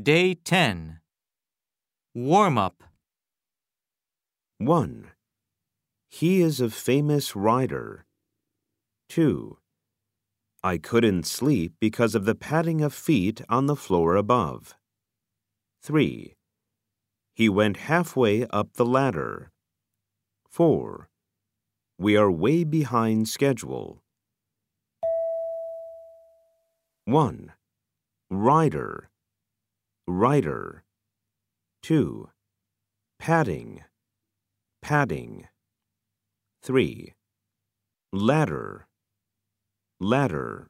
Day 10. Warm up. 1. He is a famous rider. 2. I couldn't sleep because of the padding of feet on the floor above. 3. He went halfway up the ladder. 4. We are way behind schedule. 1. Rider. Rider. 2. Padding. Padding. 3. Ladder. Ladder.